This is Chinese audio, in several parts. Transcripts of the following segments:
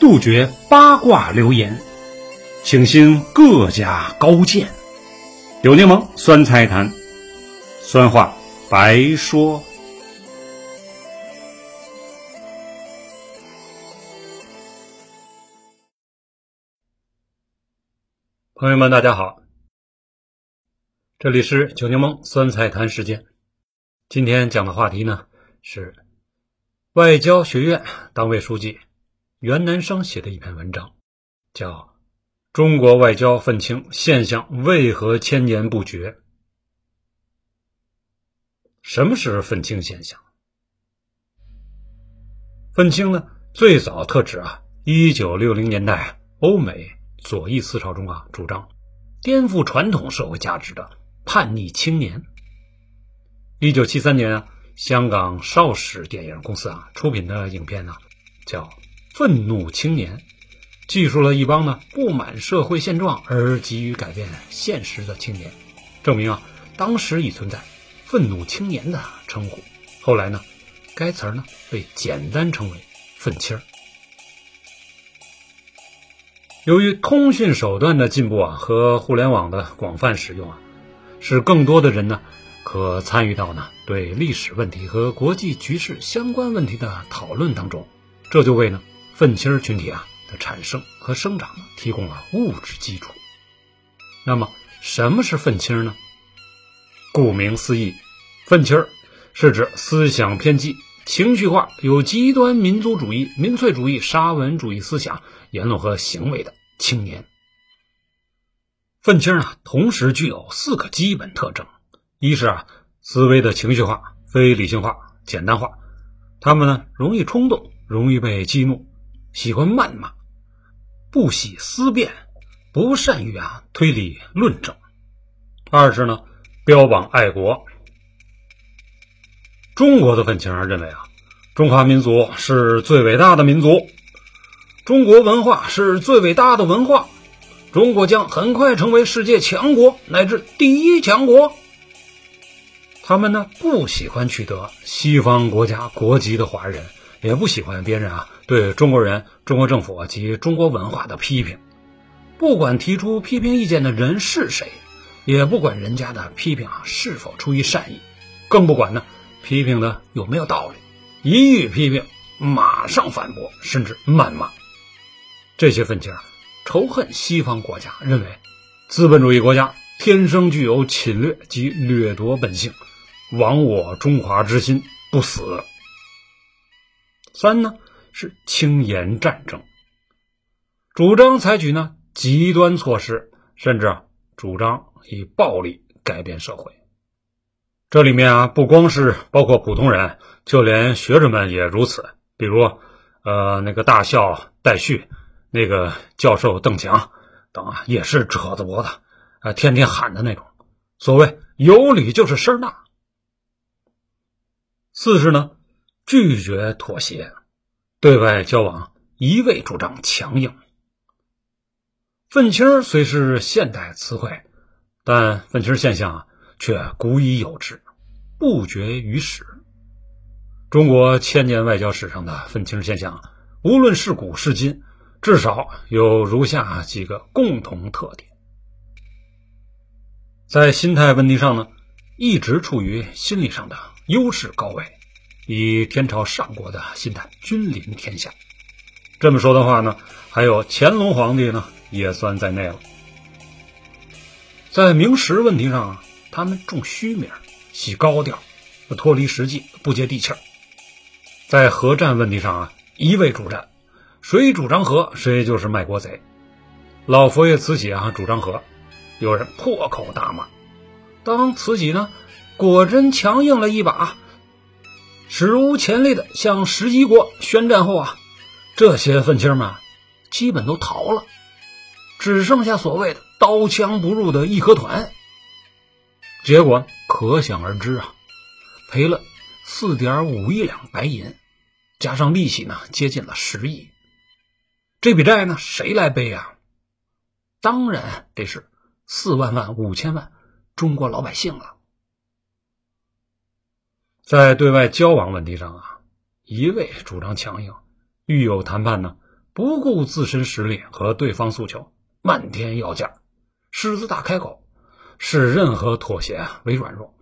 杜绝八卦流言，请兴各家高见。有柠檬酸菜坛，酸话白说。朋友们，大家好，这里是九柠檬酸菜坛时间。今天讲的话题呢是外交学院党委书记袁南生写的一篇文章，叫《中国外交愤青现象为何千年不绝》。什么是愤青现象？愤青呢，最早特指啊，一九六零年代欧美。左翼思潮中啊，主张颠覆传统社会价值的叛逆青年。一九七三年啊，香港邵氏电影公司啊出品的影片呢，叫《愤怒青年》，记述了一帮呢不满社会现状而急于改变现实的青年，证明啊，当时已存在“愤怒青年”的称呼。后来呢，该词儿呢被简单称为“愤青儿”。由于通讯手段的进步啊和互联网的广泛使用啊，使更多的人呢可参与到呢对历史问题和国际局势相关问题的讨论当中，这就为呢愤青群体啊的产生和生长呢提供了物质基础。那么什么是愤青呢？顾名思义，愤青是指思想偏激、情绪化、有极端民族主义、民粹主义、沙文主义思想。言论和行为的青年，愤青啊，同时具有四个基本特征：一是啊，思维的情绪化、非理性化、简单化；他们呢，容易冲动，容易被激怒，喜欢谩骂，不喜思辨，不善于啊推理论证；二是呢，标榜爱国。中国的愤青认为啊，中华民族是最伟大的民族。中国文化是最伟大的文化，中国将很快成为世界强国乃至第一强国。他们呢不喜欢取得西方国家国籍的华人，也不喜欢别人啊对中国人、中国政府及中国文化的批评。不管提出批评意见的人是谁，也不管人家的批评啊是否出于善意，更不管呢批评的有没有道理，一遇批评马上反驳，甚至谩骂。这些愤青仇恨西方国家，认为资本主义国家天生具有侵略及掠夺本性，亡我中华之心不死。三呢是轻言战争，主张采取呢极端措施，甚至啊主张以暴力改变社会。这里面啊不光是包括普通人，就连学者们也如此。比如呃那个大校戴旭。那个教授邓强等啊，也是扯着脖子啊，天天喊的那种。所谓有理就是声大。四是呢，拒绝妥协，对外交往一味主张强硬。愤青虽是现代词汇，但愤青现象，却古已有之，不绝于史。中国千年外交史上的愤青现象，无论是古是今。至少有如下几个共同特点：在心态问题上呢，一直处于心理上的优势高位，以天朝上国的心态君临天下。这么说的话呢，还有乾隆皇帝呢，也算在内了。在明实问题上啊，他们重虚名，喜高调，脱离实际，不接地气儿。在核战问题上啊，一味主战。谁主张和，谁就是卖国贼。老佛爷慈禧啊，主张和，有人破口大骂。当慈禧呢，果真强硬了一把，史无前例的向十一国宣战后啊，这些愤青们基本都逃了，只剩下所谓的刀枪不入的义和团。结果可想而知啊，赔了四点五亿两白银，加上利息呢，接近了十亿。这笔债呢，谁来背啊？当然得是四万万、五千万中国老百姓了。在对外交往问题上啊，一味主张强硬，遇有谈判呢，不顾自身实力和对方诉求，漫天要价，狮子大开口，视任何妥协为软弱。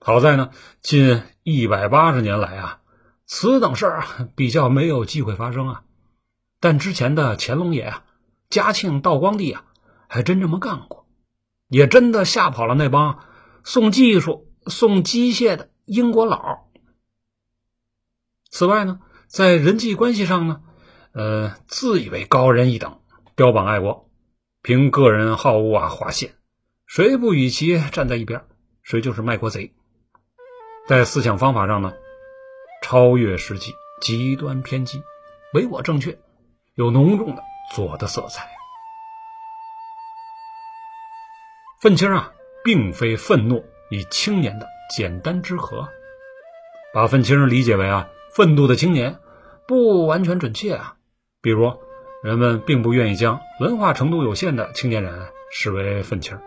好在呢，近一百八十年来啊，此等事儿比较没有机会发生啊。但之前的乾隆爷啊、嘉庆、道光帝啊，还真这么干过，也真的吓跑了那帮送技术、送机械的英国佬。此外呢，在人际关系上呢，呃，自以为高人一等，标榜爱国，凭个人好恶啊划线，谁不与其站在一边，谁就是卖国贼。在思想方法上呢，超越实际，极端偏激，唯我正确，有浓重的左的色彩。愤青啊，并非愤怒与青年的简单之和，把愤青理解为啊。愤怒的青年不完全准确啊，比如人们并不愿意将文化程度有限的青年人视为愤青，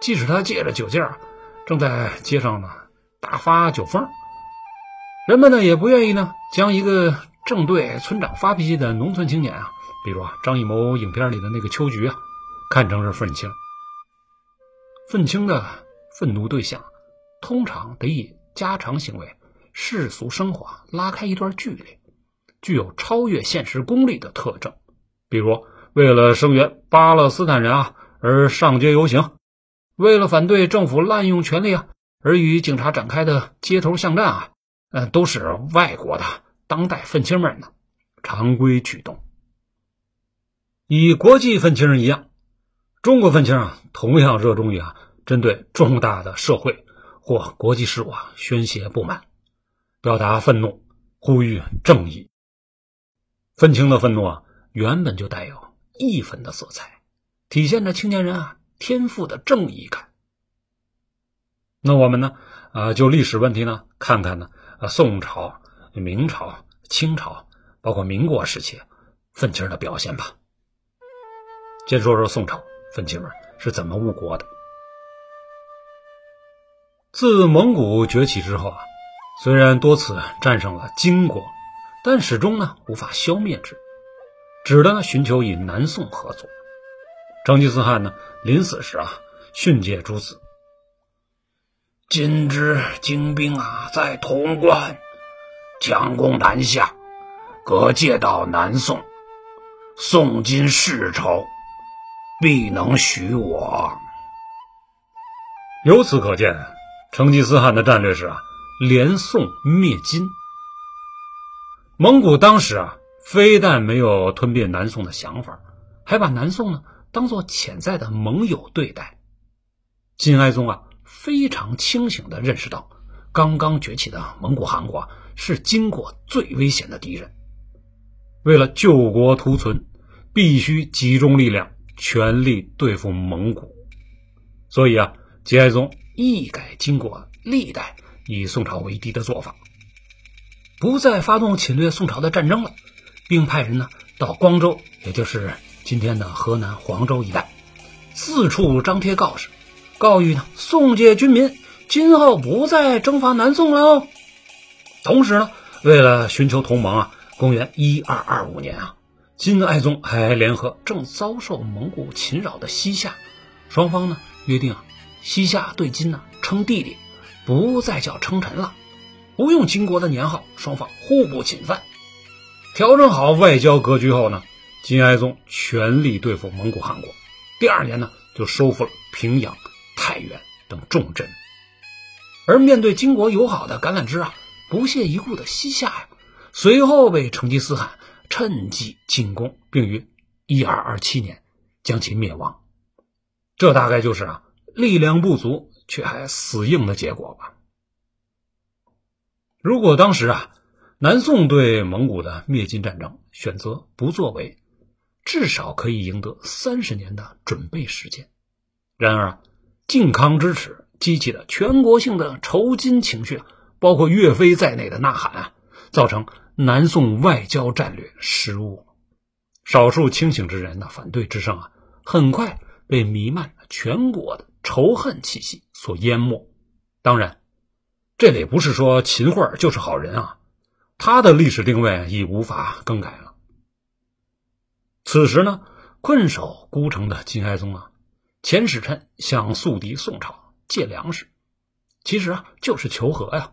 即使他借着酒劲儿正在街上呢大发酒疯，人们呢也不愿意呢将一个正对村长发脾气的农村青年啊，比如啊张艺谋影片里的那个秋菊啊，看成是愤青。愤青的愤怒对象通常得以家常行为。世俗生活拉开一段距离，具有超越现实功利的特征。比如，为了声援巴勒斯坦人啊而上街游行，为了反对政府滥用权力啊而与警察展开的街头巷战啊，嗯，都是外国的当代愤青们的常规举动。与国际愤青一样，中国愤青啊同样热衷于啊针对重大的社会或国际事务啊宣泄不满。表达愤怒，呼吁正义。愤青的愤怒啊，原本就带有义愤的色彩，体现着青年人啊天赋的正义感。那我们呢，啊，就历史问题呢，看看呢，宋朝、明朝、清朝，包括民国时期，愤青的表现吧。先说说宋朝愤青们是怎么误国的。自蒙古崛起之后啊。虽然多次战胜了金国，但始终呢无法消灭之，只得寻求与南宋合作。成吉思汗呢临死时啊训诫诸子：“今之精兵啊在潼关，强攻南下，可借道南宋。宋金世仇，必能许我。”由此可见，成吉思汗的战略是啊。连宋灭金，蒙古当时啊，非但没有吞并南宋的想法，还把南宋呢当做潜在的盟友对待。金哀宗啊，非常清醒的认识到，刚刚崛起的蒙古汗国是金国最危险的敌人。为了救国图存，必须集中力量，全力对付蒙古。所以啊，金哀宗一改金国历代。以宋朝为敌的做法，不再发动侵略宋朝的战争了，并派人呢到光州，也就是今天的河南黄州一带，四处张贴告示，告谕呢宋界军民，今后不再征伐南宋了。同时呢，为了寻求同盟啊，公元一二二五年啊，金哀宗还联合正遭受蒙古侵扰的西夏，双方呢约定啊，西夏对金呢称弟弟。不再叫称臣了，不用金国的年号，双方互不侵犯。调整好外交格局后呢，金哀宗全力对付蒙古汗国。第二年呢，就收复了平阳、太原等重镇。而面对金国友好的橄榄枝啊，不屑一顾的西夏呀，随后被成吉思汗趁机进攻，并于一二二七年将其灭亡。这大概就是啊，力量不足。却还死硬的结果吧。如果当时啊，南宋对蒙古的灭金战争选择不作为，至少可以赢得三十年的准备时间。然而，靖康之耻激起的全国性的仇金情绪，包括岳飞在内的呐喊啊，造成南宋外交战略失误。少数清醒之人的反对之声啊，很快被弥漫全国的。仇恨气息所淹没。当然，这里不是说秦桧就是好人啊，他的历史定位已无法更改了。此时呢，困守孤城的金哀宗啊，遣使臣向宿敌宋朝借粮食，其实啊就是求和呀。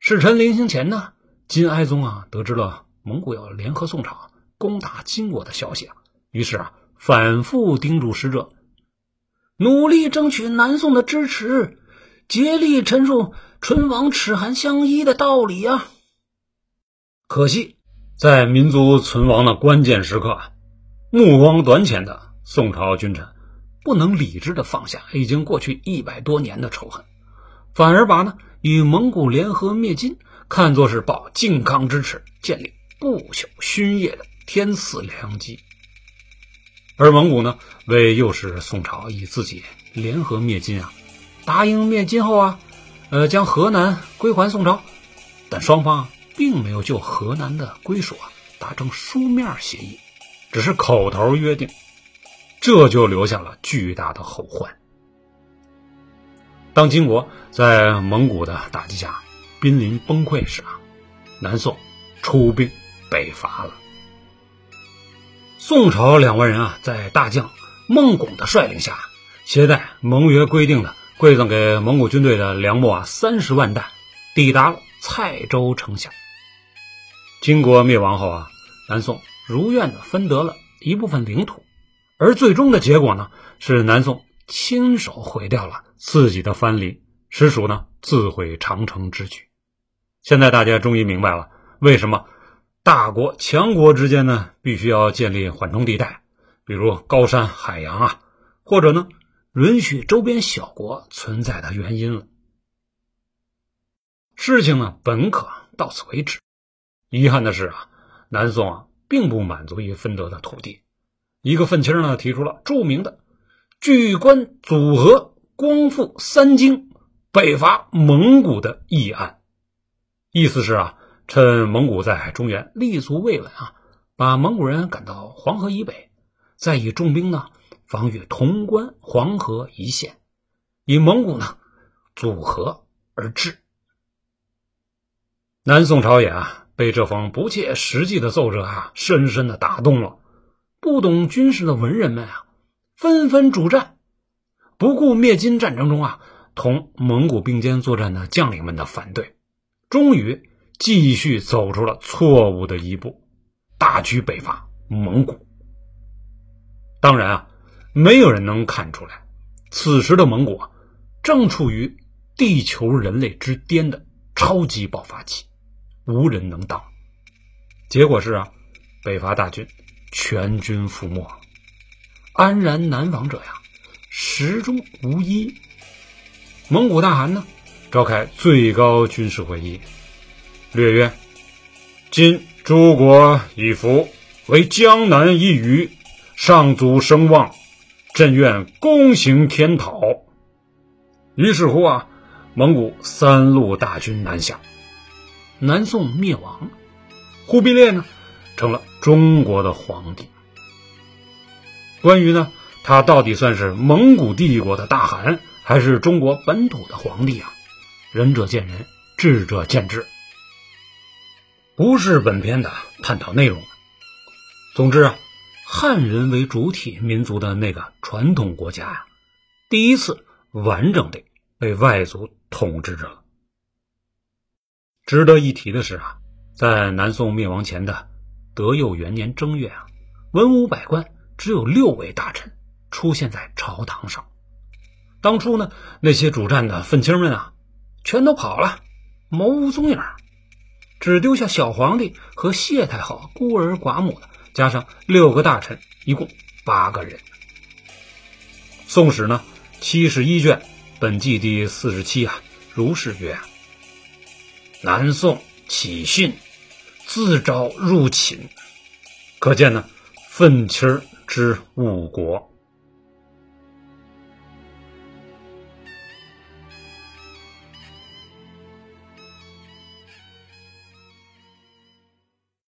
使臣临行前呢，金哀宗啊得知了蒙古要联合宋朝攻打金国的消息啊，于是啊反复叮嘱使者，努力争取南宋的支持，竭力陈述唇亡齿寒相依的道理啊。可惜。在民族存亡的关键时刻，目光短浅的宋朝君臣不能理智的放下已经过去一百多年的仇恨，反而把呢与蒙古联合灭金看作是报靖康之耻、建立不朽勋业的天赐良机。而蒙古呢，为诱使宋朝以自己联合灭金啊，答应灭金后啊，呃，将河南归还宋朝，但双方。并没有就河南的归属啊达成书面协议，只是口头约定，这就留下了巨大的后患。当金国在蒙古的打击下濒临崩溃时啊，南宋出兵北伐了。宋朝两万人啊，在大将孟拱的率领下，携带盟约规定的馈赠给蒙古军队的粮秣啊三十万担，抵达了蔡州城下。金国灭亡后啊，南宋如愿的分得了一部分领土，而最终的结果呢，是南宋亲手毁掉了自己的藩篱，实属呢自毁长城之举。现在大家终于明白了，为什么大国强国之间呢必须要建立缓冲地带，比如高山、海洋啊，或者呢允许周边小国存在的原因了。事情呢本可到此为止。遗憾的是啊，南宋啊并不满足于分得的土地，一个愤青呢提出了著名的“巨关组合光复三京，北伐蒙古”的议案，意思是啊，趁蒙古在中原立足未稳啊，把蒙古人赶到黄河以北，再以重兵呢防御潼关、黄河一线，以蒙古呢组合而治。南宋朝野啊。被这封不切实际的奏折啊，深深的打动了。不懂军事的文人们啊，纷纷主战，不顾灭金战争中啊同蒙古并肩作战的将领们的反对，终于继续走出了错误的一步，大举北伐蒙古。当然啊，没有人能看出来，此时的蒙古，正处于地球人类之巅的超级爆发期。无人能挡，结果是啊，北伐大军全军覆没，安然南亡者呀，始终无一。蒙古大汗呢，召开最高军事会议，略曰：“今诸国已服，为江南一隅，上祖声望，朕愿躬行天讨。”于是乎啊，蒙古三路大军南下。南宋灭亡，忽必烈呢成了中国的皇帝。关于呢，他到底算是蒙古帝国的大汗，还是中国本土的皇帝啊？仁者见仁，智者见智，不是本片的探讨内容。总之啊，汉人为主体民族的那个传统国家呀，第一次完整的被外族统治着了。值得一提的是啊，在南宋灭亡前的德佑元年正月啊，文武百官只有六位大臣出现在朝堂上。当初呢，那些主战的愤青们啊，全都跑了，毛无踪影，只丢下小皇帝和谢太后孤儿寡母的，加上六个大臣，一共八个人。《宋史》呢，七十一卷本纪第四十七啊，如是曰。南宋起信，自招入寝，可见呢，愤青之误国。